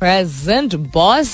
Present boss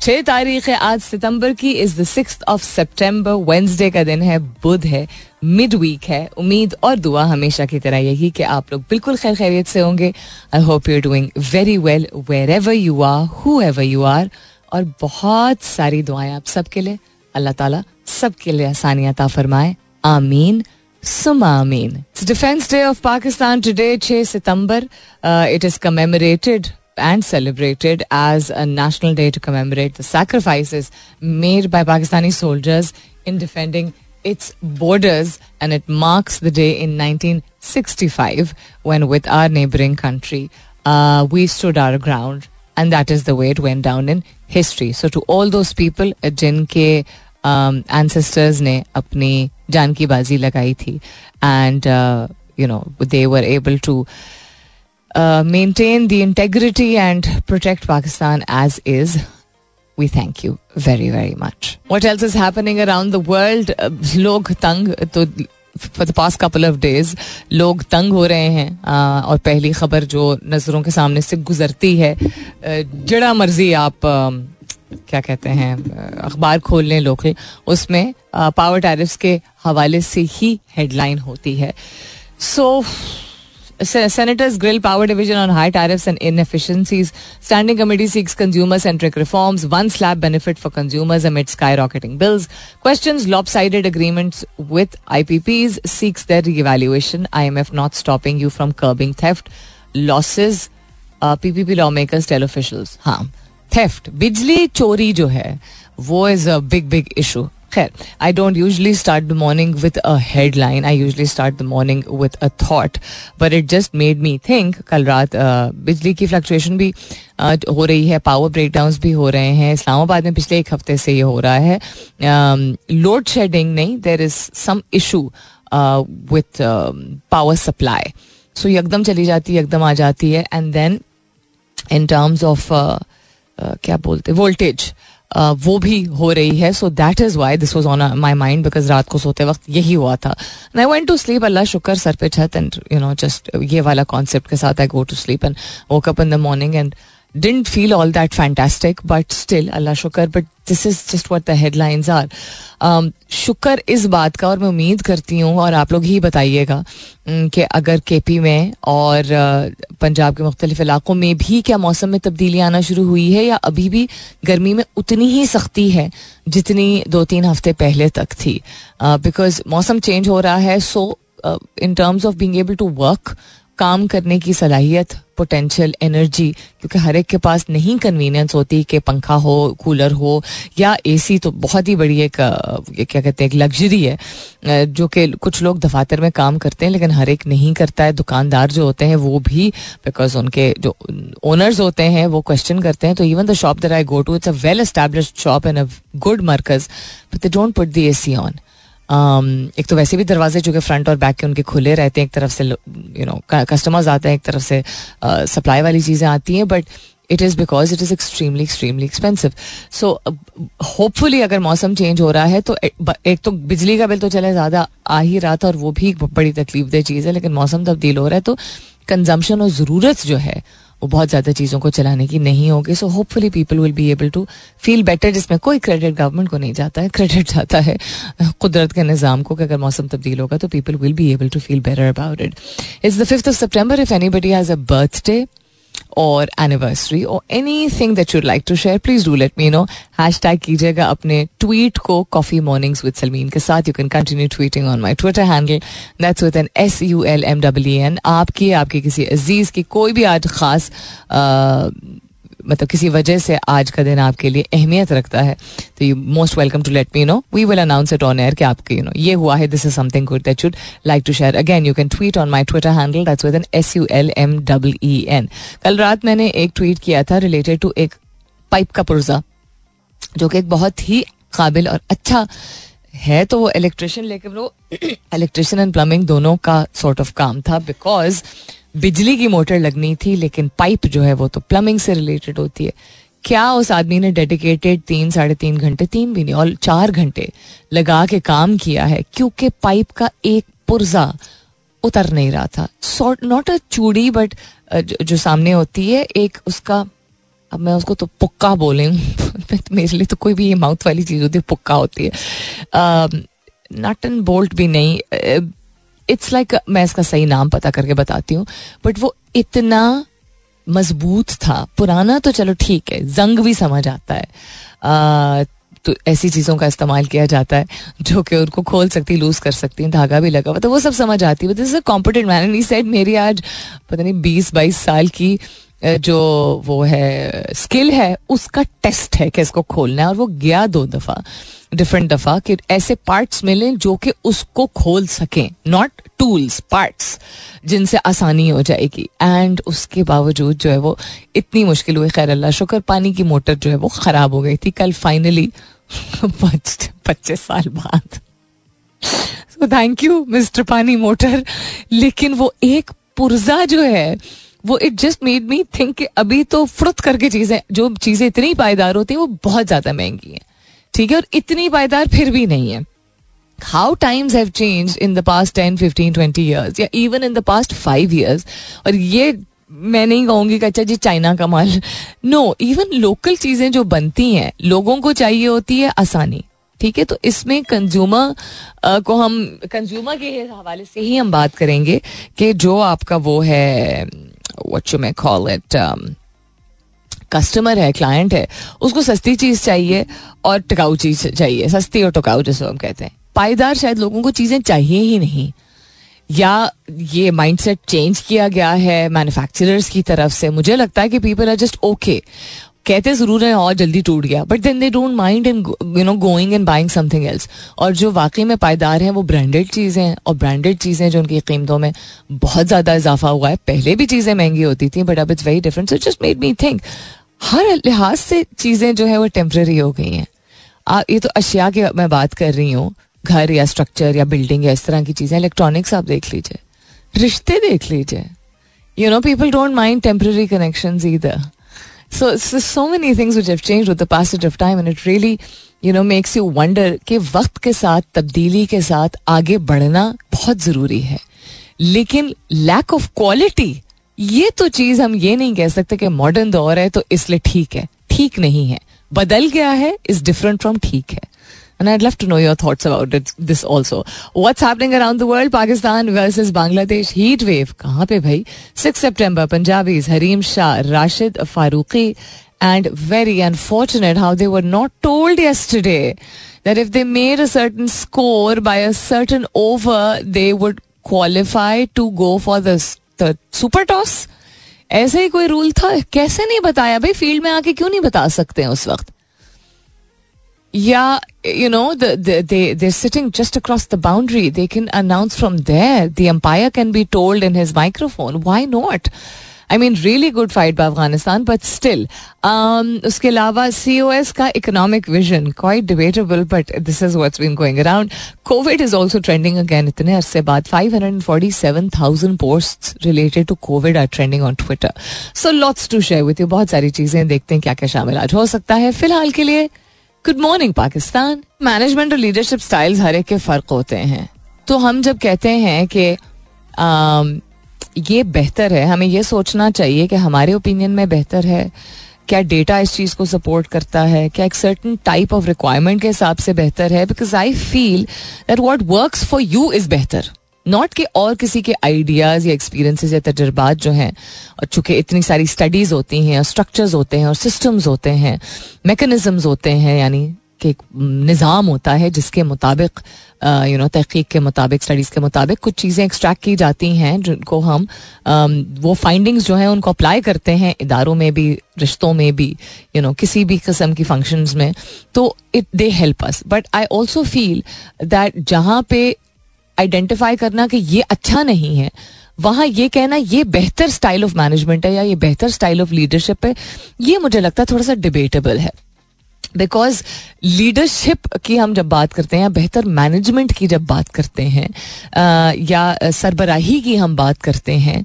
छह तारीख है आज सितंबर की इज़ द सिक्स ऑफ़ सितंबर वेंसडे का दिन है, बुध है मिड वीक है। उम्मीद और दुआ हमेशा की तरह यही कि आप लोग बिल्कुल खैर खैरियत से होंगे। I hope you doing very well wherever you are whoever you are और बहुत सारी दुआएँ आप सबके लिए। अल्लाह ताला सबके लिए आसानियात फरमाए। आमीन। सुमा आमीन। Defence day of Pakistan today 6 September. It is commemorated and celebrated as a national day to commemorate the sacrifices made by Pakistani soldiers in defending its borders. And it marks the day in 1965 when with our neighboring country uh, we stood our ground. And that is the way it went down in history. So to all those people jinke um, ancestors ne apni janki bazi lagayi thi. And uh, you know they were able to uh, maintain the integrity and protect Pakistan as is we thank you very very much what else is happening around the world लोग तंग तो for the past couple of days लोग तंग हो रहे हैं और पहली खबर जो नज़रों के सामने से गुजरती है जड़ा मर्ज़ी आप क्या कहते हैं अखबार खोल लें लोग उसमें पावर टैरिफ्स के हवाले से ही हेडलाइन होती है सो Senators grill power division on high tariffs and inefficiencies. Standing committee seeks consumer centric reforms. One slab benefit for consumers amid skyrocketing bills. Questions lopsided agreements with IPPs. Seeks their reevaluation. IMF not stopping you from curbing theft. Losses. Uh, PPP lawmakers tell officials. हाँ theft. बिजली चोरी जो है वो is a big big issue. खैर I don't usually start the morning with a headline I usually start the morning with a thought but it just made me think कल रात बिजली की फ्लक्चुएशन भी हो रही है पावर ब्रेक डाउन भी हो रहे हैं। इस्लामाबाद में पिछले एक हफ़्ते से ये हो रहा है। लोड शेडिंग नहीं there is some issue with power supply so एकदम चली जाती है एकदम आ जाती है। And then in terms of क्या बोलते वोल्टेज Uh, वो भी हो रही है। So that is why this was on my mind because रात को सोते वक्त यही हुआ था। आई वेंट टू स्लीप अल्लाह शुक्र, सर पे छत एंड यू नो जस्ट ये वाला कॉन्सेप्ट के साथ I go to sleep and woke in the morning and didn't feel all that fantastic, but still, Allah shukar. But this is just what the headlines are. Um, शुक्र इस बात का और मैं उम्मीद करती हूँ और आप लोग ही बताइएगा कि अगर के पी में और पंजाब के मुख्तलिफ़ इलाकों में भी क्या मौसम में तब्दीली आना शुरू हुई है या अभी भी गर्मी में उतनी ही सख्ती है जितनी दो तीन हफ़्ते पहले तक थी बिकॉज़ मौसम चेंज हो रहा है so in terms of being able to work काम करने की सलाहियत पोटेंशियल एनर्जी क्योंकि हर एक के पास नहीं कन्वीनियंस होती कि पंखा हो कूलर हो, या एसी तो बहुत ही बड़ी एक क्या कहते हैं, एक लग्जरी है जो कि कुछ लोग दफातर में काम करते हैं, लेकिन हर एक नहीं करता है। दुकानदार जो होते हैं, वो भी बिकॉज़ उनके जो ओनर्स होते हैं, वो क्वेश्चन करते हैं। तो even the shop there I go to it's a well established shop and a good मर्कज but they don't put the A C on एक तो वैसे भी दरवाजे जो कि फ्रंट और बैक के उनके खुले रहते हैं एक तरफ़ से यू नो कस्टमर्स आते हैं एक तरफ़ से सप्लाई uh, वाली चीज़ें आती हैं but it is because it is extremely extremely expensive so hopefully अगर मौसम चेंज हो रहा है तो एक तो बिजली का बिल तो चले ज़्यादा आ ही रहा था और वो भी बड़ी तकलीफ़ दह चीज़ है लेकिन मौसम तब्दील हो रहा है तो कंजम्पशन और ज़रूरत जो है वो बहुत ज़्यादा चीज़ों को चलाने की नहीं होगी। So hopefully people will be able to feel better जिसमें कोई क्रेडिट गवर्नमेंट को नहीं जाता है। क्रेडिट जाता है कुदरत के निज़ाम को कि अगर मौसम तब्दील होगा तो people will be able to feel better about it it's the fifth of September if anybody has a birthday or anniversary or anything that you'd like to share, please do let me know. Hashtag कीजिएगा अपने tweet को Coffee Mornings with Salmeen के साथ. You can continue tweeting on my Twitter handle. That's with an S U L M W N. आपकी आपके किसी अज़ीज़ की कोई भी आज खास मतलब किसी वजह से आज का दिन आपके लिए अहमियत रखता है तो you most welcome to let me know we will announce it on air कि आपके यू नो ये हुआ है this is something good that should like to share again you can tweet on my Twitter handle that's with N S U L M double E N कल रात मैंने एक tweet किया था रिलेटेड टू एक पाइप का पुर्जा, जो कि एक बहुत ही काबिल और अच्छा है तो वो इलेक्ट्रिशियन लेकिन वो इलेक्ट्रिशियन एंड प्लम्बिंग दोनों का सॉर्ट ऑफ़ काम था बिकॉज़ बिजली की मोटर लगनी थी, लेकिन पाइप जो है वो तो प्लम्बिंग से रिलेटेड होती है। क्या उस आदमी ने डेडिकेटेड तीन, साढ़े तीन घंटे, तीन भी नहीं, और चार घंटे लगा के काम किया है, क्योंकि पाइप का एक पुर्जा उतर नहीं रहा था। सॉर्ट नॉट अ चूड़ी बट जो सामने होती है, एक उसका, अब मैं उसको तो पुक्का बोले, मेरे लिए तो कोई भी ये माउथ वाली चीज़ होती है, पुक्का होती है। नट एंड बोल्ट भी नहीं इट्स लाइक मैं इसका सही नाम पता करके बताती हूँ बट वो इतना मज़बूत था। पुराना तो चलो ठीक है जंग भी समझ आता है। आ, तो ऐसी चीज़ों का इस्तेमाल किया जाता है जो कि उनको खोल सकती लूज कर सकती है धागा भी लगा हुआ तो वो सब समझ आती है। This a competent man and said मेरी आज पता नहीं बीस बाईस साल की जो वो है स्किल है उसका टेस्ट है कि इसको खोलना है और वो गया दो दफ़ा। डिफरेंट दफ़ा कि ऐसे पार्ट्स मिलें जो कि उसको खोल सकें नॉट टूल्स पार्ट्स जिनसे आसानी हो जाएगी। एंड उसके बावजूद जो है वो इतनी मुश्किल हुई, खैर अल्लाह शुक्र, पानी की मोटर जो है वो खराब हो गई थी। कल फाइनली पच्चीस साल बाद। सो थैंक यू मिस्टर पानी मोटर लेकिन वो एक पुर्जा जो है, वो it just made me think अभी तो फ्रुत करके चीज़ें, जो चीज़ें इतनी पायदार होती हैं, वो बहुत ज़्यादा महँगी हैं। ठीक है? और इतनी पायदार फिर भी नहीं है। How times have change in the past ten fifteen twenty years या even in the past five years और ये मैं नहीं कहूँगी कि अच्छा जी, चाइना का माल। नो इवन लोकल चीज़ें जो बनती हैं, लोगों को चाहिए होती है आसानी। ठीक है? तो इसमें कंज्यूमर को हम कंज्यूमर के हवाले से ही हम बात करेंगे कि जो आपका वो है what you may call it customer है क्लाइंट है, उसको सस्ती चीज़ चाहिए और टिकाऊ चीज़ चाहिए। सस्ती और टिकाऊ जैसे हम कहते हैं। पाईदार शायद लोगों को चीज़ें चाहिए ही नहीं। या ये माइंडसेट चेंज किया गया है मैन्युफैक्चरर्स की तरफ़ से। मुझे लगता है कि पीपल आर जस्ट ओके कहते ज़रूर है और जल्दी टूट गया। But then they don't mind in you know going and buying something else और जो वाकई में पायदार हैं, वो ब्रांडेड चीज़ें हैं। और ब्रांडेड चीज़ें जो उनकी कीमतों में बहुत ज़्यादा इजाफा हुआ है। पहले भी चीज़ें महँगी होती थी बट अब it's very different so just made me think हर लिहाज से चीज़ें जो है वो टेम्प्रेरी हो गई हैं। ये तो अशिया की मैं बात कर रही हूँ। घर या स्ट्रक्चर या बिल्डिंग या इस तरह की चीज़ें इलेक्ट्रॉनिक्स आप देख लीजिए। रिश्ते देख लीजिए। You know people don't mind temporary connection So, so so many things which have changed with the passage of time and it really you know makes you wonder कि वक्त के साथ तब्दीली के साथ आगे बढ़ना बहुत ज़रूरी है। लेकिन लैक ऑफ़ क्वालिटी ये तो चीज़ हम ये नहीं कह सकते कि मॉडर्न दौर है तो इसलिए ठीक है ठीक नहीं है बदल गया है इज़ डिफरेंट फ्रॉम ठीक है And I'd love to know your thoughts about it, this also. What's happening around the world? Pakistan versus Bangladesh heat wave. कहाँ पे भाई? 6 September, Punjabis, Harim Shah, Rashid Faruqi, and very unfortunate how they were not told yesterday that if they made a certain score by a certain over, they would qualify to go for the, super toss ऐसे ही कोई rule था? कैसे नहीं बताया भाई? Field में आके क्यों नहीं बता सकते हैं उस वक्त? या you know there sitting just across the boundary they can announce from there the umpire can be told in his microphone why not I mean really good fight by Afghanistan but still उसके अलावा C O S का economic vision quite debatable but this is what's been going around covid is also trending again इतने अरसे बाद five hundred and forty seven thousand post related to covid are trending on Twitter so lots to share with you बहुत सारी चीज़ें देखते हैं क्या क्या शामिल आज हो सकता है। फ़िलहाल के लिए गुड मॉर्निंग पाकिस्तान। मैनेजमेंट और लीडरशिप स्टाइल्स हर एक के फ़र्क होते हैं। तो हम जब कहते हैं कि ये बेहतर है, हमें ये सोचना चाहिए कि हमारे ओपिनियन में बेहतर है। क्या डेटा इस चीज़ को सपोर्ट करता है? क्या एक सर्टन टाइप ऑफ़ रिक्वायरमेंट के हिसाब से बेहतर है? Because I feel that what work for you is बेहतर नॉट कि और किसी के आइडियाज़ या एक्सपीरियंसेस या तजर्बात जो हैं, और चूँकि इतनी सारी स्टडीज़ होती हैं, और स्ट्रक्चर्स होते हैं, और सिस्टम्स होते हैं मेकनिज़म्स होते हैं, यानी कि एक निज़ाम होता है, जिसके मुताबिक यू नो तहकीक के मुताबिक स्टडीज़ के मुताबिक कुछ चीज़ें एक्सट्रैक्ट की जाती हैं, जिनको हम वो फाइंडिंग्स जो हैं उनको अप्लाई करते हैं इदारों में भी, रिश्तों में भी यू नो किसी भी किस्म की फ़ंक्शंस में। तो it they help us but I also feel that जहाँ पे आइडेंटिफाई करना कि ये अच्छा नहीं है, वहाँ ये कहना ये बेहतर स्टाइल ऑफ़ मैनेजमेंट है या ये बेहतर स्टाइल ऑफ़ लीडरशिप है, ये मुझे लगता है थोड़ा सा डिबेटेबल है। बिकॉज़ लीडरशिप की हम जब बात करते हैं बेहतर मैनेजमेंट की जब बात करते हैं या सरबराही की हम बात करते हैं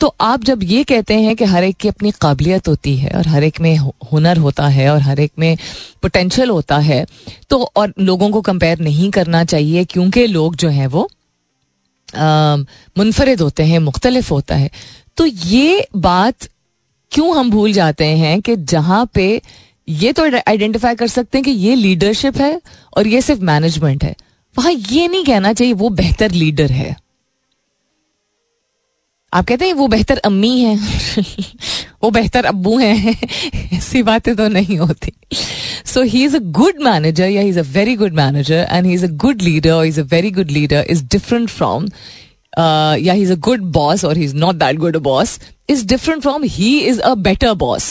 तो आप जब ये कहते हैं कि हर एक की अपनी काबिलियत होती है और हर एक में हुनर होता है और हर एक में पोटेंशियल होता है तो और लोगों को कंपेयर नहीं करना चाहिए क्योंकि लोग जो हैं वो मुनफरद होते हैं, मुख्तलिफ़ होता है। तो ये बात क्यों हम भूल जाते हैं कि जहाँ पे ये तो आइडेंटिफाई कर सकते हैं कि ये लीडरशिप है और ये सिर्फ़ मैनेजमेंट है। वहाँ ये नहीं कहना चाहिए, वो बेहतर लीडर है। आप कहते हैं, वो बेहतर अम्मी है, वो बेहतर अब्बू हैं। ऐसी बातें तो नहीं होती। So he is a good manager या he is a very good manager and he is a good leader is a very good leader is different from या he is a good boss और he is not that good boss is different from he is a better boss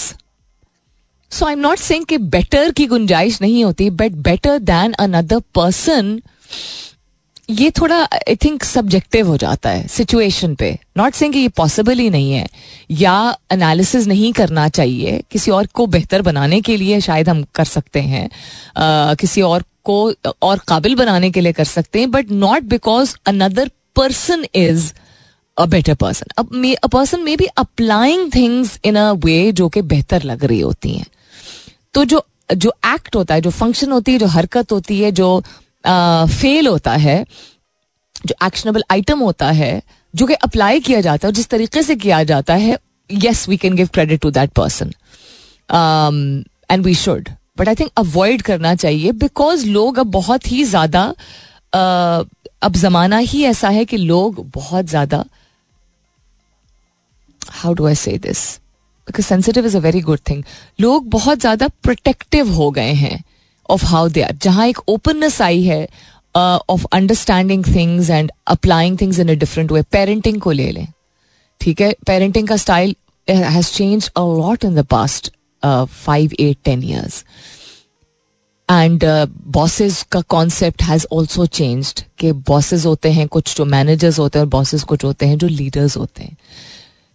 so I am not saying कि better की गुंजाइश नहीं होती but better than another person ये थोड़ा आई think subjective हो जाता है सिचुएशन पे. नॉट सेइंग कि ये पॉसिबल ही नहीं है या एनालिसिस नहीं करना चाहिए किसी और को बेहतर बनाने के लिए शायद हम कर सकते हैं uh, किसी और को और काबिल बनाने के लिए कर सकते हैं but not because another person is a better person अब person may be applying things in a way जो कि बेहतर लग रही होती हैं. तो जो जो एक्ट होता है, जो फ़ंक्शन होती है, जो हरकत होती है, जो फेल होता है, जो एक्शनेबल आइटम होता है, जो कि अप्लाई किया जाता है जिस तरीके से किया जाता है yes we can give credit to that person and we should but I think avoid करना चाहिए बिकॉज़ लोग अब बहुत ही ज़्यादा अब जमाना ही ऐसा है कि लोग बहुत ज़्यादा how do I say this because sensitive is a very good thing लोग बहुत ज़्यादा प्रोटेक्टिव हो गए हैं ऑफ़ हाउ दे आर जहाँ एक ओपननेस आई है of understanding things and applying things in a different way parenting को ले लें. ठीक है? पेरेंटिंग का style has change a lot in the past five eight ten years and bosses का कॉन्सेप्ट हैज़ ऑल्सो चेंज्ड कि बॉसेस होते हैं कुछ जो मैनेजर्स होते हैं और बॉसेस कुछ होते हैं जो लीडर्स होते हैं.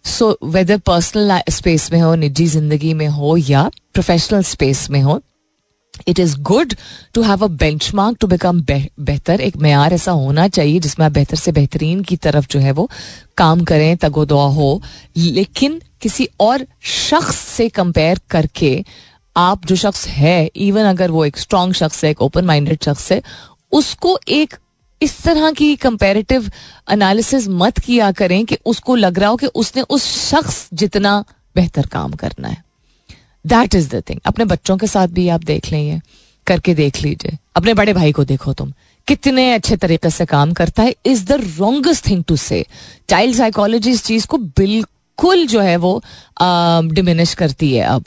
सो वेदर पर्सनल स्पेस में हो, निजी ज़िंदगी में हो, या प्रोफेशनल स्पेस में हो it is good to have a benchmark to become बेहतर एक मैार ऐसा होना चाहिए जिसमें आप बेहतर से बेहतरीन की तरफ़ जो है वो काम करें तगो दुआ हो। लेकिन किसी और शख्स से कंपेयर करके आप जो शख्स है इवन अगर वो एक स्ट्रांग शख्स है, एक ओपन माइंडेड शख्स है, उसको एक इस तरह की कंपेरेटिव एनालिसिस मत किया करें कि उसको लग रहा हो कि उसने उस शख्स जितना बेहतर काम करना है। दैट इज़ द थिंग अपने बच्चों के साथ भी आप देख लें करके देख लीजिए। अपने बड़े भाई को देखो तुम। कितने अच्छे तरीके से काम करता है। Is the wrongest thing to say child psychology इस चीज़ को बिल्कुल जो है वो डिमिनिश करती है अब।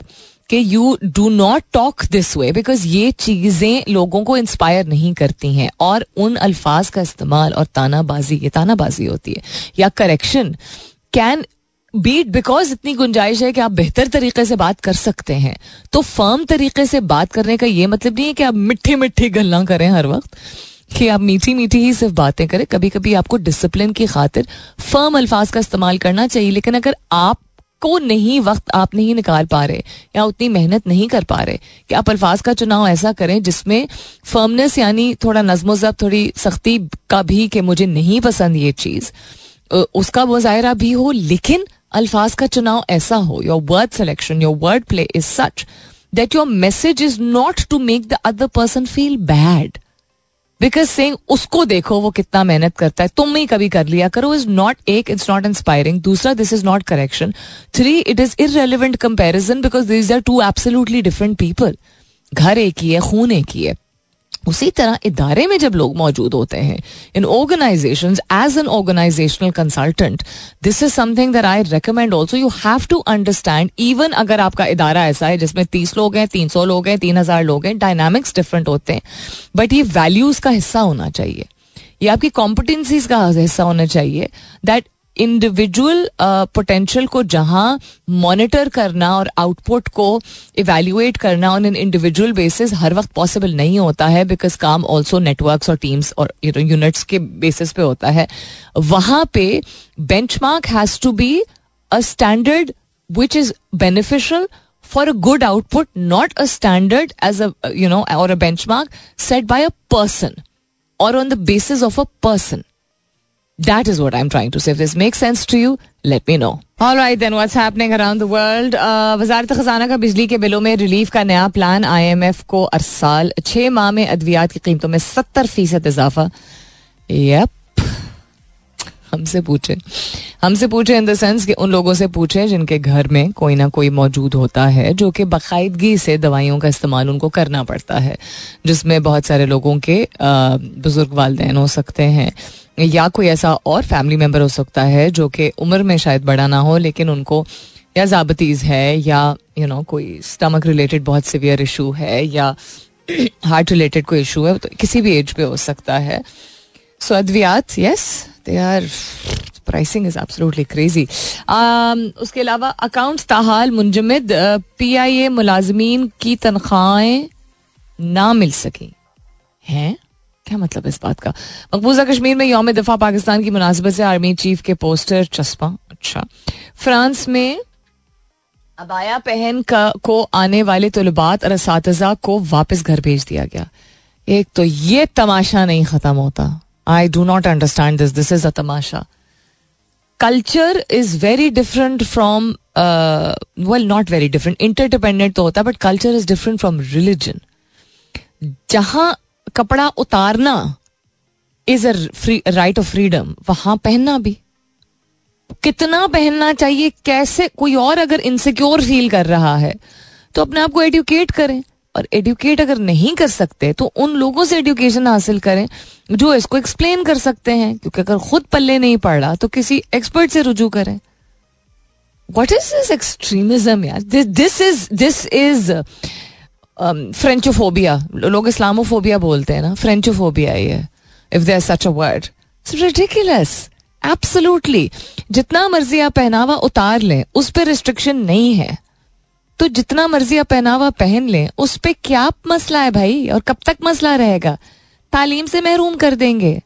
कि you do not talk this way because ये चीज़ें लोगों को इंस्पायर नहीं करती हैं। और उन अल्फाज का इस्तेमाल और तानाबाजी, ये तानाबाजी होती है। या करेक्शन कैन बीट बिकॉज़ इतनी गुंजाइश है कि आप बेहतर तरीके से बात कर सकते हैं। तो फर्म तरीके से बात करने का ये मतलब नहीं है कि आप मिट्टी मिट्टी गल्ला करें हर वक्त, कि आप मीठी मीठी ही सिर्फ़ बातें करें। कभी कभी आपको डिसिप्लिन की खातिर फर्म अल्फाज का इस्तेमाल करना चाहिए, लेकिन अगर आप को नहीं वक्त आप नहीं निकाल पा रहे, या उतनी मेहनत नहीं कर पा रहे, कि आप अल्फाज का चुनाव ऐसा करें जिसमें फर्मनेस यानी थोड़ा नज्म जब थोड़ी सख्ती का भी कि मुझे नहीं पसंद ये चीज़ उसका मुजाहरा भी हो, लेकिन अल्फाज का चुनाव ऐसा हो your word selection your word play is such that your message is not to make the other person feel bad because Singh उसको देखो, वो कितना मेहनत करता है। तुम ही कभी कर लिया करो। इज़ नॉट एक इट्स नॉट इंस्पायरिंग दूसरा this is not correction three it is irrelevant comparison because this are two absolutely different people घर एक ही है, खून एक ही है। उसी तरह इदारे में जब लोग मौजूद होते हैं in organisation as an organisational consultant this is something that I recommend also you have to understand even अगर आपका इदारा ऐसा है जिसमें तीस लोग हैं, तीन सौ लोग हैं, तीन हज़ार लोग हैं डायनामिक्स डिफरेंट होते हैं बट ये वैल्यूज़ का हिस्सा होना चाहिए। ये आपकी कॉम्पिटेंसीज का हिस्सा होना चाहिए दैट इंडिविजुअल पोटेंशियल uh, को जहाँ मॉनिटर करना और आउटपुट को इवेल्युएट करना ऑन एन इंडिविजुअल बेसिस हर वक्त पॉसिबल नहीं होता है बिकॉज़ काम ऑल्सो नेटवर्क्स और टीम्स और यूनिट्स के बेसिस पे होता है वहाँ पे benchmark has to be a standard which is beneficial for a good output, not a standard as a, you know, or a benchmark set by a person or on the basis of a person. That is what I'm trying to say. If this makes sense to you, let me know. All right, then what's happening around the world? Uh, वजारत खजाना का बिजली के बिलों में relief का नया plan IMF को अरसाल छह माह में अद्वियात की कीमतों में सत्तर फ़ीसद इजाफा यप हमसे पूछे। हमसे पूछे इन द सेंस कि उन लोगों से पूछे जिनके घर में कोई ना कोई मौजूद होता है, जो कि बाकायदगी से दवाइयों का इस्तेमाल उनको करना पड़ता है, जिसमें बहुत सारे लोगों के बुज़ुर्ग वालदेन हो सकते हैं, या कोई ऐसा और फैमिली मेंबर हो सकता है जो कि उम्र में शायद बड़ा ना हो, लेकिन उनको या ज़ाबतीज़ है, या यू नो कोई स्टमक रिलेटेड बहुत सिवियर इशू है, या हार्ट रिलेटेड कोई इशू है तो किसी भी एज पे हो सकता है। So अद्वियात yes they are pricing is absolutely crazy उसके अलावा अकाउंट्स ताहाल मुंजमद पी आई ए मुलाजमीन की तनख्वाहें ना मिल सकी हैं क्या मतलब इस बात का मकबूजा कश्मीर में योम दफ़ा पाकिस्तान की मुनासिबत से आर्मी चीफ के पोस्टर चस्पा अच्छा फ्रांस में अबाया पहन का को आने वाले तलबात और इस को वापस घर भेज दिया गया एक तो ये तमाशा नहीं खत्म होता I do not understand this this is a Tamasha culture is very different from well not very different interdependent तो होता है but culture is different from religion जहाँ कपड़ा उतारना is a right of freedom वहाँ पहनना भी कितना पहनना चाहिए? कैसे? कोई और अगर इनसिक्योर फील कर रहा है तो अपने आप को एडुकेट करें। और एडुकेट अगर नहीं कर सकते तो उन लोगों से एडुकेशन हासिल करें जो इसको एक्सप्लेन कर सकते हैं। क्योंकि अगर खुद पल्ले नहीं पड़ रहा तो किसी एक्सपर्ट से रुजू करें। What is this extremism this is this is Frenchophobia लोग इस्लामोफोबिया बोलते हैं ना। फ्रेंचोफोबिया ये। If there such a word ridiculous absolutely जितना मर्ज़ी आप पहनावा उतार लें, उस पर रिस्ट्रिक्शन नहीं है। तो जितना मर्ज़ी आप पहनावा पहन लें, उस पर क्या मसला है भाई? और कब तक मसला रहेगा? तालीम से महरूम कर देंगे।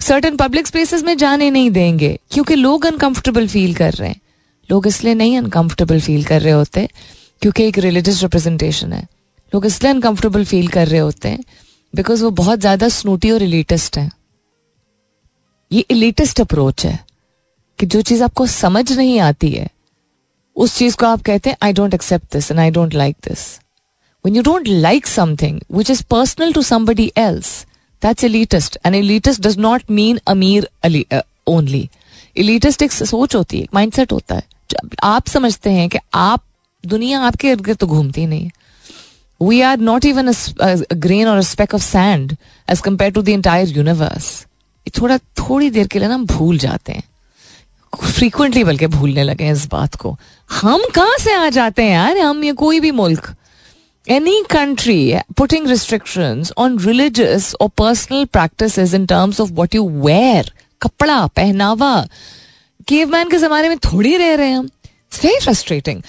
सर्टन पब्लिक स्पेसेस में जाने नहीं देंगे, क्योंकि लोग अनकंफर्टेबल फील कर रहे हैं। लोग इसलिए नहीं अनकंफर्टेबल फील कर रहे होते, क्योंकि एक रिलीजियस रिप्रेजेंटेशन है। लोग इसलिए अनकंफर्टेबल फील कर रहे होते हैं बिकॉज़ वो बहुत ज़्यादा स्नूटी और इलेटेस्ट है। ये इलीटिस्ट अप्रोच है, कि जो चीज़ आपको समझ नहीं आती है उस चीज़ को आप कहते हैं I don't accept this and I don't like this when you don't like something which is personal to somebody else, that's elitist. And elitist does not mean अमीर only. Elitist एक सोच होती है, एक माइंडसेट होता है। आप समझते हैं कि आप, दुनिया आपके इर्द गिर्द तो घूमती नहीं है। We are not even grain or speck of sand as compare to the entire universe थोड़ा, थोड़ी देर के लिए ना हम भूल जाते हैं। फ्रीक्वेंटली बल्कि भूलने लगे इस बात को। हम कहा से आ जाते हैं यार? हम ये कोई भी मुल्क। Any country putting restriction on religious और personal practice in terms of what you wear कपड़ा, पहनावा केवमैन के जमाने में थोड़ी रह रहे हैं हम। वेरी फ्रस्ट्रेटिंग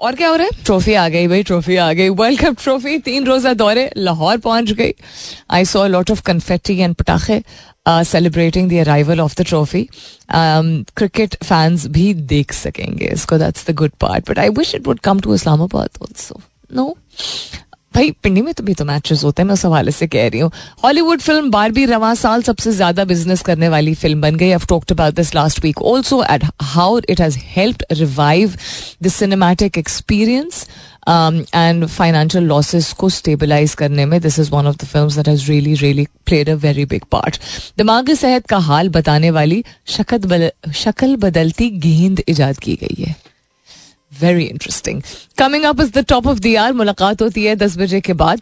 और क्या हो रहा है? ट्रॉफी आ गई भाई ट्रॉफी आ गई। वर्ल्ड कप ट्रॉफी तीन रोजा दौरे, लाहौर पहुँच गई। I saw lot of confetti and पटाखे celebrating the arrival of the trophy cricket fans भी देख सकेंगे इसको that's the good part but I wish it would come to Islamabad also no भाई पिंडी में तो भी तो मैचेस होते हैं मैं उस हवाले से कह रही हूँ हॉलीवुड फ़िल्म बारबी रवा साल सबसे ज़्यादा बिज़नेस करने वाली फ़िल्म बन गई I talked about this last week also at how it has help revive the cinematic experience and financial losses को स्टेबलाइज करने में this is one of the film that has really really played a very big part दिमागी सेहत का हाल बताने वाली शक्ल बदलती गेंद ईजाद की गई है। Very interesting coming up is the top of the hour मुलाकात होती है दस बजे के बाद।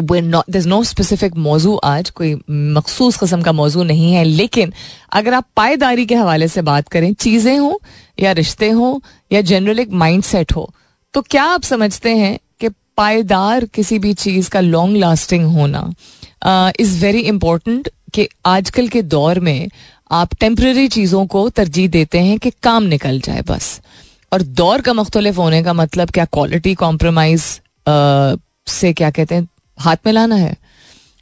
नो स्पेसिफिक मौजू आज, कोई मखसूस कस्म का मौजू नहीं है, लेकिन अगर आप पायदारी के हवाले से बात करें, चीज़ें हों या रिश्ते हों या जनरल एक माइंड सेट हो तो क्या आप समझते हैं कि पायदार किसी भी चीज़ का लॉन्ग लास्टिंग होना इज़ वेरी इंपॉर्टेंट कि आजकल के दौर में आप टेम्पररी चीज़ों को तरजीह देते हैं कि काम निकल जाए बस। और दौर का मुख्तलिफ़ होने का मतलब क्या क्वालिटी कॉम्प्रोमाइज से क्या कहते हैं, हाथ में लाना है?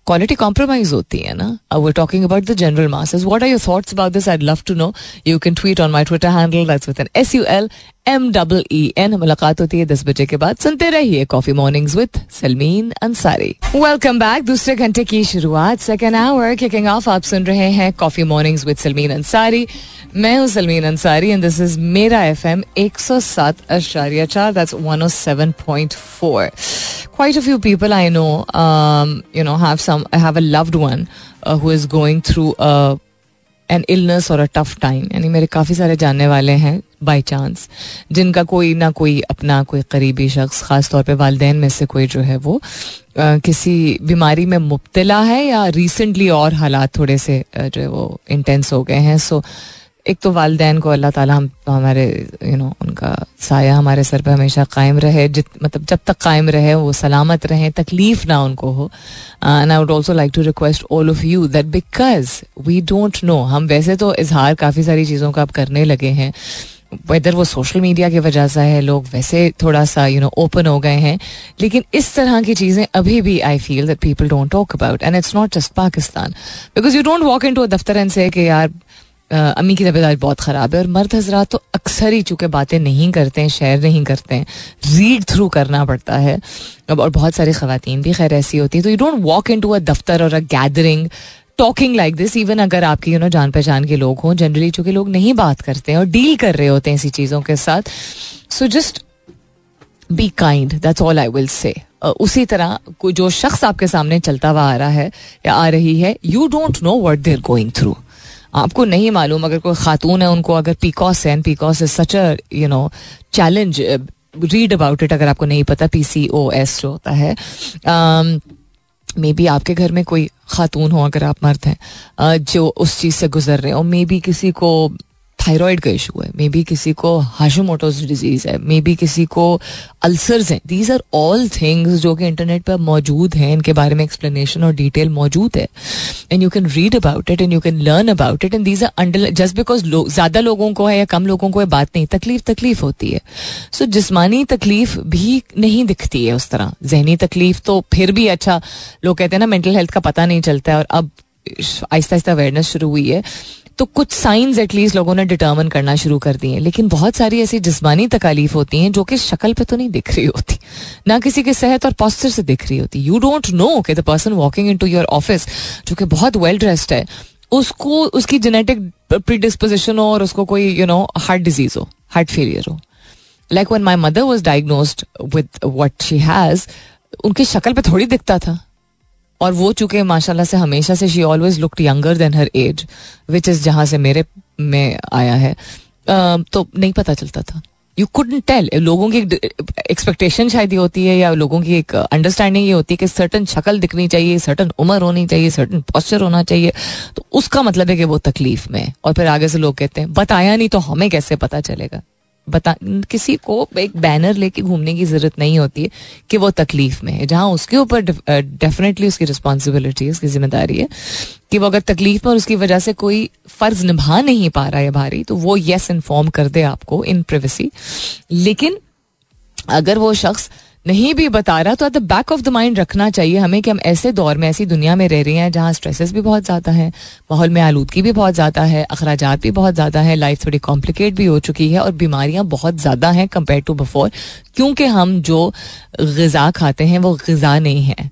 क्वालिटी कॉम्प्रोमाइज होती है ना? We talking about the general masses what are your thoughts about this I love to know you can tweet on my Twitter handle that's with an S U L M double E N मुलाकात होती है दस बजे के बाद। सुनते रहिए coffee mornings with Sulmeen Ansari welcome back दूसरे घंटे की शुरुआत सेकेंड आवर किकिंग ऑफ़ आप सुन रहे हैं coffee mornings with Sulmeen Ansari मैं हूँ Sulmeen Ansari and this is मेरा एफ़ एम एक सौ सात अशारिया चार that's one O seven point four few people I know, um, you know, have some, I have a loved one uh, who is going through a an illness और a tough time यानी मेरे काफ़ी सारे जानने वाले हैं by chance जिनका कोई ना कोई अपना कोई करीबी शख्स ख़ास तौर पे वालदेन में से कोई जो है वो आ, किसी बीमारी में मुबतला है या रिसेंटली और हालात थोड़े से जो है वो इंटेंस हो गए हैं। सो so, एक तो वालदेन को अल्लाह ताला हम, हमारे यू नो उनका साया हमारे सर पे हमेशा कायम रहे, जित मतलब जब तक कायम रहे, वो सलामत रहें, तकलीफ़ ना उनको हो। And I would also like to request all of you that because we don't know हम वैसे तो इजहार काफ़ी सारी चीज़ों का अब करने लगे हैं वेदर वो सोशल मीडिया की वजह से है, लोग वैसे थोड़ा सा यू नो ओपन हो गए हैं, लेकिन इस तरह की चीज़ें अभी भी I feel that people don't talk about and it's not just Pakistan because you don't walk in to a दफ्तर एंड से कि यार अम्मी की तबीयत बहुत ख़राब है और मर्द हजरात तो अक्सर ही चूँकि बातें नहीं करते हैं, शेयर नहीं करते हैं रीड थ्रू करना पड़ता है। अब और बहुत सारी खातन भी खैर ऐसी होती हैं तो you don't walk in to a दफ्तर or a gathering talking like this even अगर आपके यू नो जान पहचान के लोग हों जनरली चूँकि लोग नहीं बात करते हैं और डील कर रहे होते हैं ऐसी चीज़ों के साथ। So just be kind that's all I will say उसी तरह जो शख्स आपके सामने चलता हुआ आ रहा है या आ रही है you don't know what they're going through आपको नहीं मालूम अगर कोई खातून है उनको अगर पीकॉस है PCOS is such you know challenge read about it अगर आपको नहीं पता पी सी ओ एस जो होता है। मे um, बी आपके घर में कोई खातून हो अगर आप मर्द हैं uh, जो उस चीज़ से गुजर रहे हो मे बी किसी को थायराइड का इशू है मे बी किसी को हाशोमोटोस डिज़ीज़ है मे बी किसी को अल्सर्स हैं दीज आर ऑल थिंग्स जो कि इंटरनेट पर मौजूद हैं इनके बारे में एक्सप्लेनेशन और डिटेल मौजूद है and you can read about it and you can learn about it and these are under just because ज़्यादा लोगों को है या कम लोगों को है बात नहीं तकलीफ़ तकलीफ़ होती है सो so, जिसमानी तकलीफ़ भी नहीं दिखती है उस तरह जहनी तकलीफ़ तो फिर भी अच्छा लोग कहते हैं ना मेंटल हेल्थ का पता नहीं चलता है और अब आहिस्ता आहिस्ता अवेयरनेस शुरू हुई है तो कुछ साइंस एटलीस्ट लोगों ने डिटर्मन करना शुरू कर दिए लेकिन बहुत सारी ऐसी जिसमानी तकालीफ होती हैं जो कि शक्ल पे तो नहीं दिख रही होती। ना किसी के सेहत और पॉस्चर से दिख रही होती। यू डोंट नो कि the person walking in to your office जो कि बहुत वेल ड्रेस्ड है, उसको, उसकी जेनेटिक प्रीडिस्पोजिशन हो और उसको कोई यू नो हार्ट डिज़ीज़ हो हार्ट फेलियर हो। Like one my mother was diagnose with what she has उनकी शक्ल पे थोड़ी दिखता था। और वो चूँकि माशाल्लाह से हमेशा से she always looked younger than her age which is जहाँ से मेरे में आया है। तो नहीं पता चलता था। यू कुडन टेल लोगों की एक्सपेक्टेशन शायद ये होती है या लोगों की एक अंडरस्टैंडिंग ये होती है कि सर्टन शक्ल दिखनी चाहिए सर्टन उम्र होनी चाहिए सर्टन पॉस्चर होना चाहिए। तो उसका मतलब है कि वो तकलीफ़ में और फिर आगे से लोग कहते हैं, बताया नहीं तो हमें कैसे पता चलेगा? बता, किसी को एक बैनर लेके घूमने की ज़रूरत नहीं होती है कि वो तकलीफ़ में है। जहाँ उसके ऊपर डेफिनेटली उसकी रिस्पॉन्सिबिलिटी है, उसकी ज़िम्मेदारी है कि वो अगर तकलीफ़ में और उसकी वजह से कोई फ़र्ज़ निभा नहीं पा रहा है भारी तो वो येस इन्फॉर्म कर दे आपको इन प्रिवेसी लेकिन अगर वो शख्स नहीं भी बता रहा तो at the back of the mind रखना चाहिए हमें कि हम ऐसे दौर में, ऐसी दुनिया में रह रहे हैं जहाँ स्ट्रेसेस भी बहुत ज़्यादा है, माहौल में आलूदगी भी बहुत ज़्यादा है अखराज भी बहुत ज़्यादा है लाइफ थोड़ी कॉम्प्लिकेट भी हो चुकी है और बीमारियाँ बहुत ज़्यादा हैं कंपेयर टू बिफोर क्योंकि हम जो गज़ा खाते हैं, वो गज़ा नहीं है।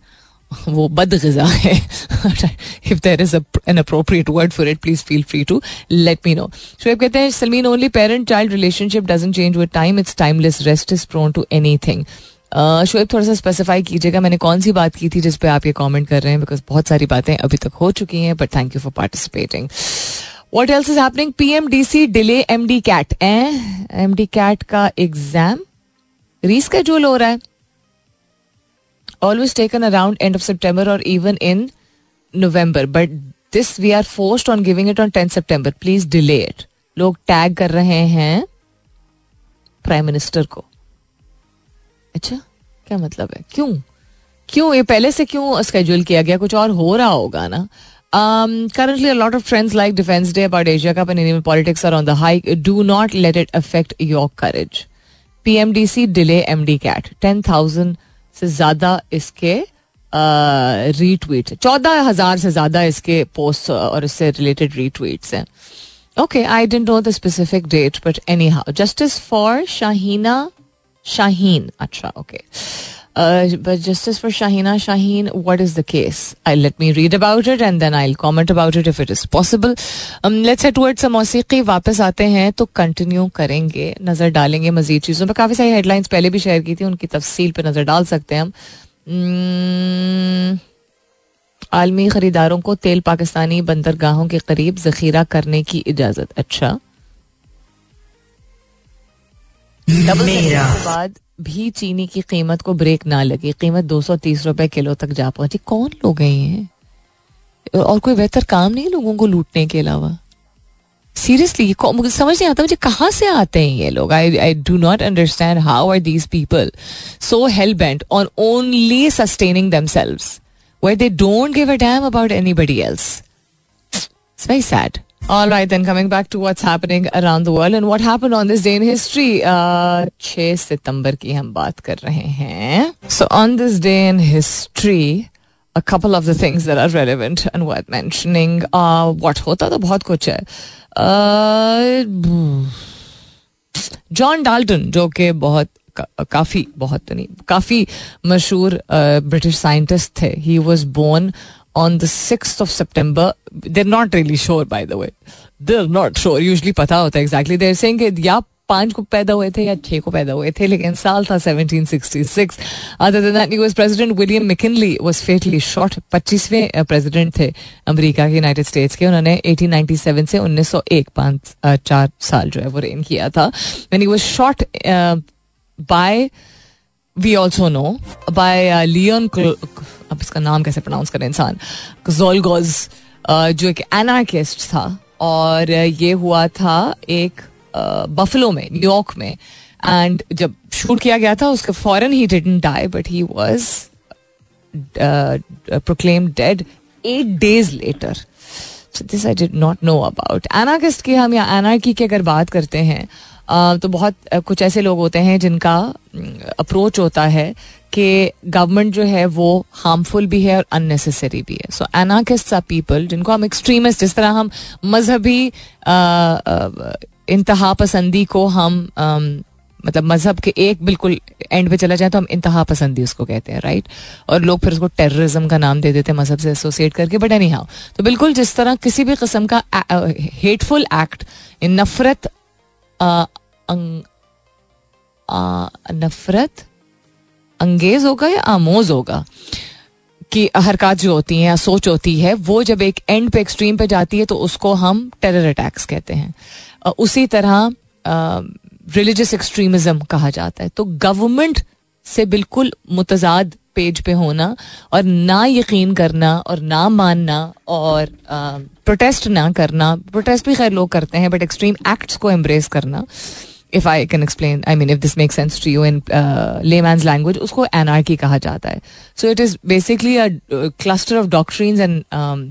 वो बद गजा है if there is an appropriate word for it please feel free to let me know Shoaib कहते हैं Sulmeen only parent child relationship doesn't change with time it's timeless rest is prone to any thing Shoaib, थोड़ा सा specify कीजिएगा, मैंने कौन सी बात की थी जिस पे आप ये कमेंट कर रहे हैं? बिकॉज़ बहुत सारी बातें अभी तक हो चुकी हैं but thank you for participating what else is happening PMDC delay MDCAT MDCAT का एग्ज़ाम रीस्केड्यूल हो रहा है. Always taken around end of September और even in November but this we are forced on giving it on tenth September please delay it लोग tag कर रहे हैं prime minister को. अच्छा क्या मतलब है क्यों क्यों ये पहले से क्यों स्केड्यूल किया गया कुछ और हो रहा होगा ना currently a lot of trends like defense day about asia cup and indian politics are on the hike do not let it affect your courage pmdc delay md cat 10000 से ज़्यादा इसके रीट्वीट चौदह हज़ार से ज़्यादा इसके पोस्ट और इससे रिलेटेड रीट्वीट्स हैं Okay, I didn't know the specific date, but anyhow, justice for Shahina Shaheen. Shaheen अच्छा okay justice for Shahina Shaheen what is the case I let me read about it and then I comment about it if it is possible let's hate वर्ड सा मौसीकी वापस आते हैं तो continue करेंगे नज़र डालेंगे मजीद चीज़ों पर काफ़ी सारी हेडलाइंस पहले भी शेयर की थी उनकी तफसील पर नज़र डाल सकते हैं हम आलमी खरीदारों को तेल पाकिस्तानी बंदरगाहों के करीब जखीरा करने की इजाज़त अच्छा बाद भी चीनी की कीमत को ब्रेक ना लगी। कीमत दो सौ तीस रुपए किलो तक जा पहुँची। कौन लोग हैं और कोई बेहतर काम नहीं लोगों को लूटने के अलावा? सीरियसली मुझे समझ नहीं आता मुझे कहाँ से आते हैं ये लोग? I I do not understand how are these people so hell bent on only sustaining themselves where don't don't give damn about anybody else It's very sad. All right, then coming back to what's happening around the world and what happened on this day in history. Uh, 6 सितंबर की हम बात कर रहे हैं. So on this day in history, a couple of the things that are relevant and worth mentioning. Uh, what होता तो बहुत कुछ है. जॉन डाल्टन जो कि बहुत का, काफ़ी बहुत तो नहीं काफ़ी मशहूर ब्रिटिश साइंटिस्ट थे he was born on the six of September they're not really sure by the way they're not sure usually पता होता है एग्जैक्टली देर सेइंग या पाँच को पैदा हुए थे या छह को पैदा हुए थे, लेकिन साल था 1766 other than President William McKinley was fatally shot 25वें president थे अमेरिका के यूनाइटेड स्टेट्स के। उन्होंने 1897 से 1901 पाँच चार साल जो है वो रेन किया था। When was shot by we also know by Leon अब इसका नाम कैसे प्रोनाउंस करें इंसान? जोलगोज uh, जो एक एनार्किस्ट था और ये हुआ था एक बफलो uh, में न्यूयॉर्क में. एंड जब शूट किया गया था उसके फॉरन ही didn't die but he was proclaim dead eight days later this I did not know about anarchist की हम या एनार्की की अगर बात करते हैं तो बहुत कुछ ऐसे लोग होते हैं जिनका अप्रोच होता है कि गवर्नमेंट जो है वो हार्मफुल भी है और अननेसेसरी भी है. सो एनाकिस्ट आर पीपल जिनको हम एक्सट्रीमिस्ट जिस तरह हम मजहबी इंतहा पसंदी को हम मतलब मज़हब के एक बिल्कुल एंड पे चला जाए तो हम इंतहा पसंदी उसको कहते हैं राइट और लोग फिर उसको टेररिज्म का नाम दे देते हैं मज़हब से एसोसिएट करके बट एनी हाउ तो बिल्कुल जिस तरह किसी भी किस्म का हेटफुल एक्ट नफरत नफरत अंगेज होगा या आमोज होगा? कि हरकत जो होती हैं या सोच होती है, वो जब एक एंड पे एक्सट्रीम पे जाती है तो उसको हम टेरर अटैक्स कहते हैं। उसी तरह रिलीजियस एक्सट्रीमिज्म कहा जाता है। तो गवर्नमेंट से बिल्कुल मुतजाद पेज पे होना और ना यकीन करना और ना मानना और प्रोटेस्ट ना करना। प्रोटेस्ट भी खैर लोग करते हैं बट एक्सट्रीम एक्ट्स को एम्ब्रेस करना। If I can explain I mean if this make sense to you in lay language उसको एनआरकी कहा जाता है। So it is basically a cluster of doctrines and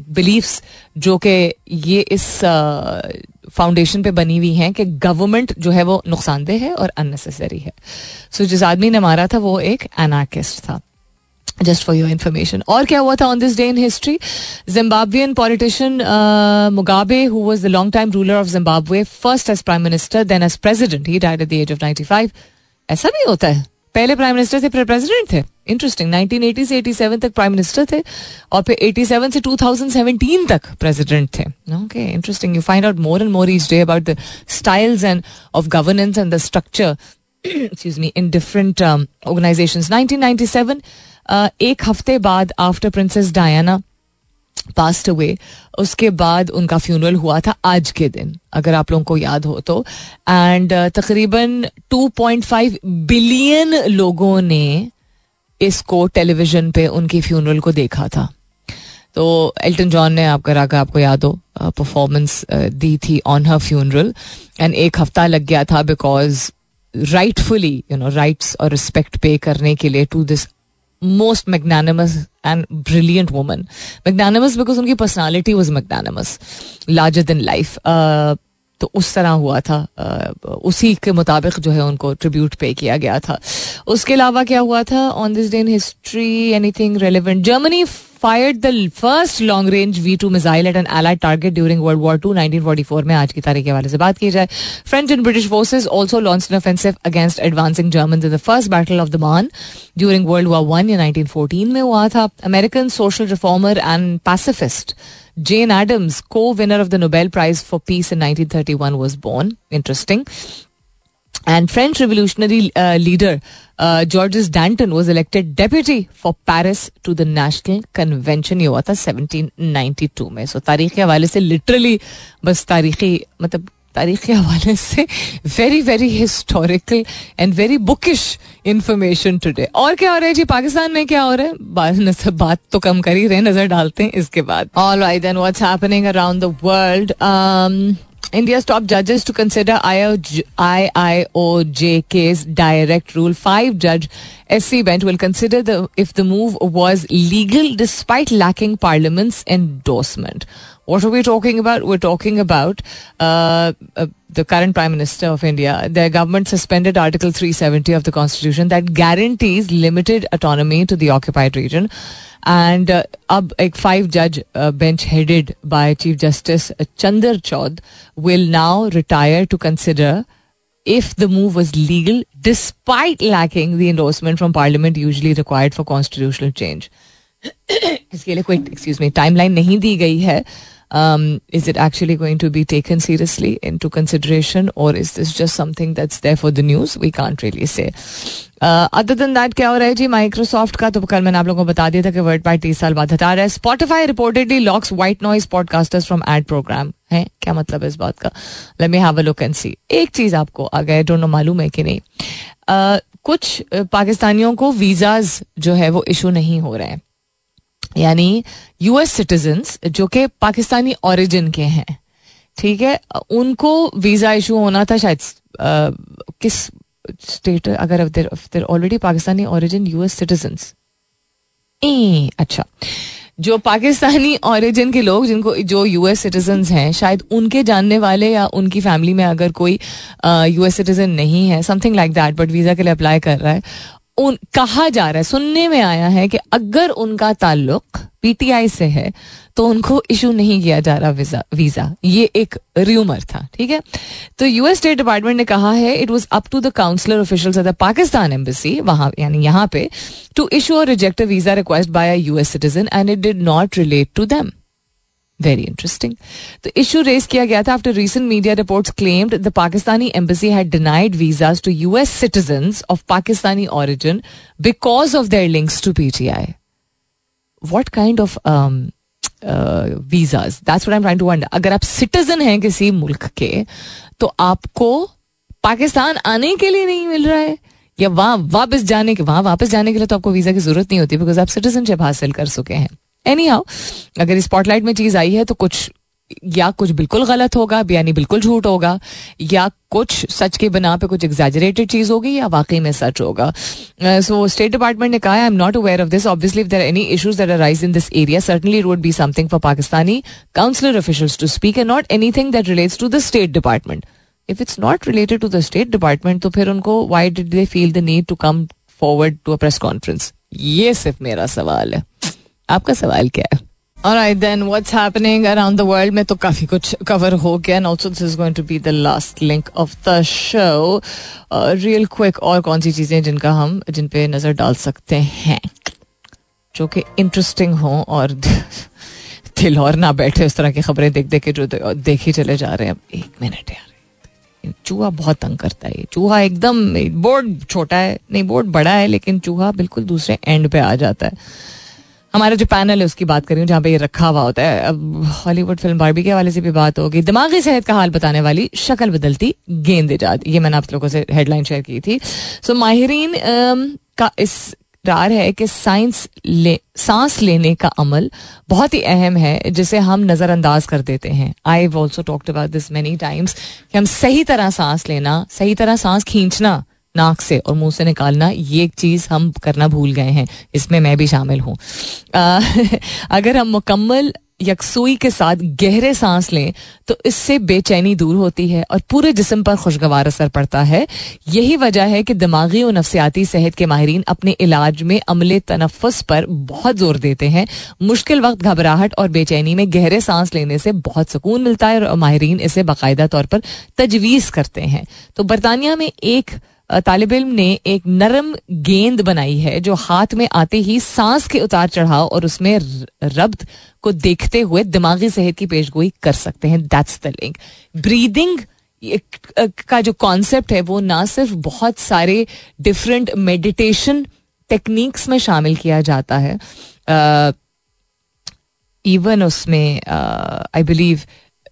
beliefs जो कि ये इस फाउंडेशन uh, पे बनी हुई हैं कि गवर्नमेंट जो है वो नुकसानदेह है और अननेसेसरी है। सो so, जिस आदमी ने मारा था वो एक एनार्किस्ट था। जस्ट फॉर योर इन्फॉर्मेशन और क्या हुआ था on this day in history Zimbabwean politician Mugabe who was the long time ruler of Zimbabwe first as prime minister then as president he died at the age of 95 ऐसा भी होता है। पहले prime minister थे फिर president थे। Interesting 1980 से 87 तक प्राइम मिनिस्टर थे और फिर 87 से 2017 तक प्रेसिडेंट थे। Okay interesting you find out more and more each day about the styles and of governance and the structure excuse me in different um, organizations. 1997 एक हफ़्ते बाद after Princess Diana passed away उसके बाद उनका funeral हुआ था आज के दिन, अगर आप लोगों को याद हो तो। एंड तकरीबन 2.5 बिलियन लोगों ने इसको टेलीविज़न पे उनकी फ्यूनरल को देखा था। तो एल्टन जॉन ने आपका रागा आपको याद हो परफॉर्मेंस दी थी ऑन हर फ्यूनरल एंड एक हफ़्ता लग गया था because rightfully you know rights और रिस्पेक्ट पे करने के लिए to this most magnanimous and brilliant woman magnanimous because उनकी personality was magnanimous larger than life तो उस तरह हुआ था। आ, उसी के मुताबिक जो है उनको ट्रिब्यूट पे किया गया था। उसके अलावा क्या हुआ था? On this day in history anything relevant Germany fired the first long range V2 missile at an allied target during World War II 1944 में आज की तारीख के हवाले से बात की जाए French and British forces also launched an offensive against advancing Germans in the first battle of the Marne during World War I in 1914 में हुआ था American social reformer and pacifist Jane Addams, co-winner of the Nobel Prize for Peace in 1931, was born. Interesting. And French revolutionary uh, leader uh, Georges Danton was elected deputy for Paris to the National Convention. ये हुआ था 1792 में. So तारीख के हवाले से literally बस तारीखी मतलब तारीख के हवाले से very very historical and very bookish information today और क्या हो रहा है जी? पाकिस्तान में क्या हो रहा है? बात, बात तो कम कर ही रहे नज़र डालते हैं इसके बाद। All right then what's happening around the world India's top judges to consider IIOJ case direct rule. Five judge SC bench will consider the if the move was legal despite lacking Parliament's endorsement. What are we talking about? We're talking about uh, uh, the current Prime Minister of India. Their government suspended Article 370 of the Constitution that guarantees limited autonomy to the occupied region. And uh, अब एक five जज bench headed by chief justice Chander चौध will now retire to consider if the move was legal despite lacking the endorsement from parliament usually required for constitutional change इसके लिए कोई excuse me timeline नहीं दी गई है um, is it actually going to be taken seriously into consideration or is this just something that's there for the news? We can't really say. Other than that क्या हो रहा है जी? Microsoft का तो कल मैंने आप लोगों को बता दिया था कि वर्ड पाई तीस साल बाद हटा रहा है। Spotify reportedly locks white noise podcasters from ad program है? क्या मतलब है इस बात का? Let me have a look and see एक चीज़ आपको आ अगर डोंट नो मालूम है कि नहीं। Uh, कुछ पाकिस्तानियों को वीजाज जो है वो इशू नहीं हो रहे हैं। यानी यूएस सिटीजन जो कि पाकिस्तानी ओरिजिन के हैं, ठीक है? उनको वीज़ा इशू होना था शायद किस स्टेट अगर already Pakistani origin US citizen अच्छा। जो पाकिस्तानी ओरिजिन के लोग जिनको, जो यूएस सिटीजन हैं, शायद उनके जानने वाले या उनकी फैमिली में अगर कोई यूएस सिटीजन नहीं है something like that but visa के लिए अप्लाई कर रहा है उन, कहा जा रहा है, सुनने में आया है कि अगर उनका ताल्लुक पीटीआई से है तो उनको इशू नहीं किया जा रहा वीज़ा वीज़ा। ये एक र्यूमर था, ठीक है? तो यूएस स्टेट डिपार्टमेंट ने कहा है it was up to the counsellor officials at the Pakistan embassy वहाँ, यानी यहाँ पे टू इशू और reject visa request by a US citizen and it did not relate to them very interesting तो issue raise किया गया था after recent media reports claimed the Pakistani embassy had denied visas to US citizen of Pakistani origin because of their links to PTI what kind of visas that's I am trying to wonder अगर आप citizen हैं किसी मुल्क के तो आपको पाकिस्तान आने के लिए नहीं मिल रहा है? या वहाँ वापस जाने के, वहाँ वापस जाने के लिए तो आपको वीज़ा की ज़रूरत नहीं होती बिकॉज़ आप सिटीजनशिप हासिल कर चुके हैं। एनी हाउ अगर स्पॉटलाइट में चीज़ आई है तो कुछ, या कुछ बिल्कुल गलत होगा, यानी बिल्कुल झूठ होगा, या कुछ सच के बना पे कुछ एग्जेजरेटेड चीज़ होगी, या वाकई में सच होगा। सो स्टेट डिपार्टमेंट ने कहा I am not aware of this obviously there any issues that rise in this area certainly would be something for Pakistani councillor officials to speak and not anything that relates to the state department if it's not related to the state department तो फिर उनको why did they feel the need to come forward to a press conference ये सिर्फ़ मेरा सवाल है। आपका सवाल क्या है? Alright then, what's happening around the world में तो काफ़ी कुछ कवर हो गया and also this is going to be the last link of the show. Uh, real quick और कौन सी चीज़ें जिनका हम जिन पे नज़र डाल सकते हैं? जो कि इंटरेस्टिंग हो और दिल और ना बैठे उस तरह की खबरें देख देख के जो देख ही चले जा रहे हैं। एक मिनट यार। चूहा बहुत तंग करता है चूहा एकदम बोर्ड छोटा है नहीं बोर्ड बड़ा है लेकिन चूहा बिल्कुल दूसरे एंड पे आ जाता है। हमारा जो पैनल है, उसकी बात करी जहाँ पे ये रखा हुआ होता है। अब हॉलीवुड फ़िल्म बारबी के हवाले से भी बात होगी। दिमागी सेहत का हाल बताने वाली शक्ल बदलती, गेंद इजाद। ये मैंने आप लोगों से हेडलाइन शेयर की थी। सो माहरीन का इस रार है कि साइंस ले, सांस लेने का अमल बहुत ही अहम है, जिसे हम नज़रअंदाज कर देते हैं। I also talked about this many times कि हम सही तरह सांस लेना, सही तरह सांस खींचना नाक से और मुँह से निकालना, ये एक चीज़ हम करना भूल गए हैं। इसमें मैं भी शामिल हूँ। अगर हम मुकम्मल यकसुई के साथ गहरे सांस लें तो इससे बेचैनी दूर होती है और पूरे जिस्म पर खुशगवार असर पड़ता है। यही वजह है कि दिमागी और नफसियाती सेहत के माहरीन अपने इलाज में अमले तनफस पर बहुत ज़ोर देते हैं। मुश्किल वक्त घबराहट और बेचैनी में गहरे सांस लेने से बहुत सुकून मिलता है और माहरीन इसे बाकायदा तौर पर तजवीज़ करते हैं। तो बरतानिया में एक तालब इल्म ने एक नरम गेंद बनाई है, जो हाथ में आते ही सांस के उतार चढ़ाव और उसमें रब्त को देखते हुए दिमागी सेहत की पेशगोई कर सकते हैं। दैट्स द लिंक ब्रीदिंग का जो कॉन्सेप्ट है, वो ना सिर्फ़ बहुत सारे डिफरेंट मेडिटेशन टेक्निक्स में शामिल किया जाता है। इवन उसमें I believe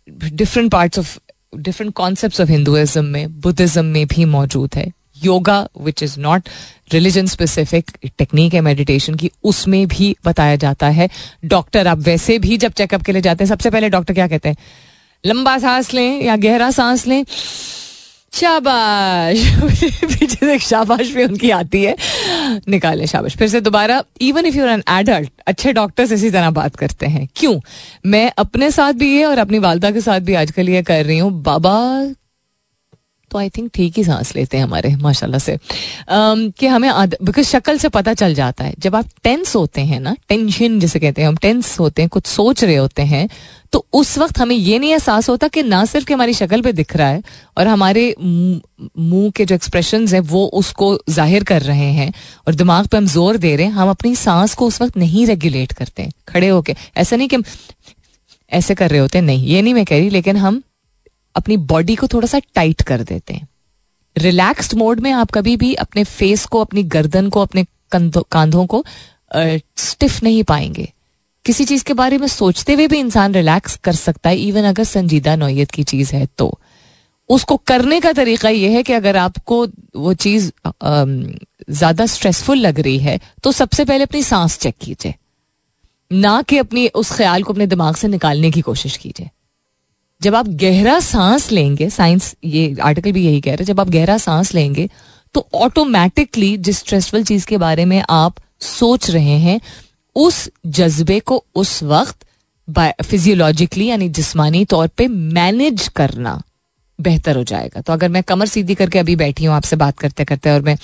different parts of different concept of Hinduism में बुद्धिज्म में भी मौजूद है। Yoga which is not religion specific technique है मेडिटेशन की, उसमें भी बताया जाता है। डॉक्टर आप वैसे भी जब चेकअप के लिए जाते हैं, सबसे पहले डॉक्टर क्या कहते हैं? लंबा सांस लें या गहरा सांस लें? शाबाश। पीछे से शाबाश भी उनकी आती है। निकाले शाबाश। फिर से दोबारा even if you're an adult अच्छे डॉक्टर्स इसी तरह बात करते हैं। क्यों? मैं अपने साथ भी ये और अपनी वालदा के साथ भी आजकल ये कर रही हूँ। बाबा तो आई थिंक ठीक ही सांस लेते हैं हमारे माशाल्लाह से। um, कि हमें बिकॉज़ शक्ल से पता चल जाता है। जब आप टेंस होते हैं ना टेंशन जिसे कहते हैं हम टेंस होते हैं कुछ सोच रहे होते हैं तो उस वक्त हमें ये नहीं एहसास होता कि ना सिर्फ़ कि हमारी शक्ल पे दिख रहा है और हमारे मुँह के जो एक्सप्रेशन है वो उसको ज़ाहिर कर रहे हैं और दिमाग पे हम ज़ोर दे रहे हैं हम अपनी सांस को उस वक्त नहीं रेगुलेट करते खड़े होके। ऐसा नहीं कि ऐसे कर रहे होते नहीं ये नहीं मैं कह रही लेकिन हम अपनी बॉडी को थोड़ा सा टाइट कर देते हैं। रिलैक्स्ड मोड में आप कभी भी अपने फेस को, अपनी गर्दन को, अपने कांधों को स्टिफ नहीं पाएँगे। किसी चीज़ के बारे में सोचते हुए भी इंसान रिलैक्स कर सकता है इवन अगर संजीदा नोयत की चीज़ है तो। उसको करने का तरीका यह है कि अगर आपको वो चीज़ ज़्यादा स्ट्रेसफुल लग रही है तो सबसे पहले अपनी सांस चेक कीजिए। ना कि अपनी उस ख्याल को अपने दिमाग से निकालने की कोशिश कीजिए। जब आप गहरा सांस लेंगे साइंस ये आर्टिकल भी यही कह रहे हैं, जब आप गहरा सांस लेंगे तो ऑटोमेटिकली जिस स्ट्रेसफुल चीज़ के बारे में आप सोच रहे हैं, उस जज्बे को उस वक्त फिजियोलॉजिकली यानी जिस्मानी तौर पे मैनेज करना बेहतर हो जाएगा। तो अगर मैं कमर सीधी करके अभी बैठी हूँ आपसे बात करते करते और मैं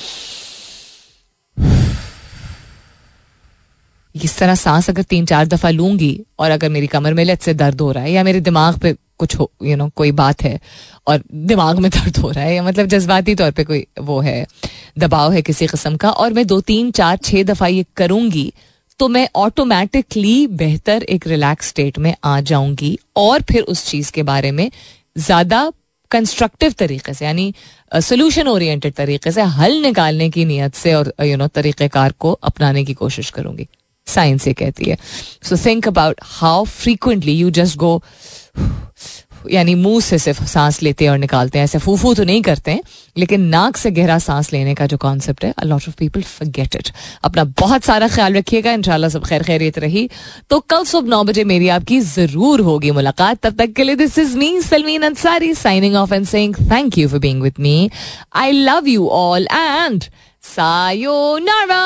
इस तरह सांस अगर तीन चार दफ़ा लूँगी और अगर मेरी कमर में लत से दर्द हो रहा है या मेरे दिमाग पे कुछ हो यू you नो know, कोई बात है और दिमाग में दर्द हो रहा है या मतलब जज्बाती तौर पे कोई वो है दबाव है किसी किस्म का और मैं दो तीन चार छः दफ़ा ये करूँगी तो मैं ऑटोमेटिकली बेहतर एक रिलैक्स स्टेट में आ जाऊँगी और फिर उस चीज़ के बारे में ज़्यादा कंस्ट्रक्टिव तरीके से यानी सोल्यूशन ओरिएंटेड तरीके से हल निकालने की नीयत से और यू you नो know, तरीक़ेकार को अपनाने की कोशिश करूँगी। साइंस ये कहती है। So think about how frequently you just go यानी मुँह से सिर्फ़ सांस लेते हैं और निकालते हैं, ऐसे फूफू तो नहीं करते हैं, लेकिन नाक से गहरा सांस लेने का जो कॉन्सेप्ट है lot of people forget it अपना बहुत सारा ख्याल रखिएगा, इंशाल्लाह सब खैर खैरियत रही। तो कल सुबह नौ बजे मेरी आपकी ज़रूर होगी मुलाकात। तब तक के लिए this is me Salmeen Ansari signing off and saying thank you for being with me I love you all and sayonara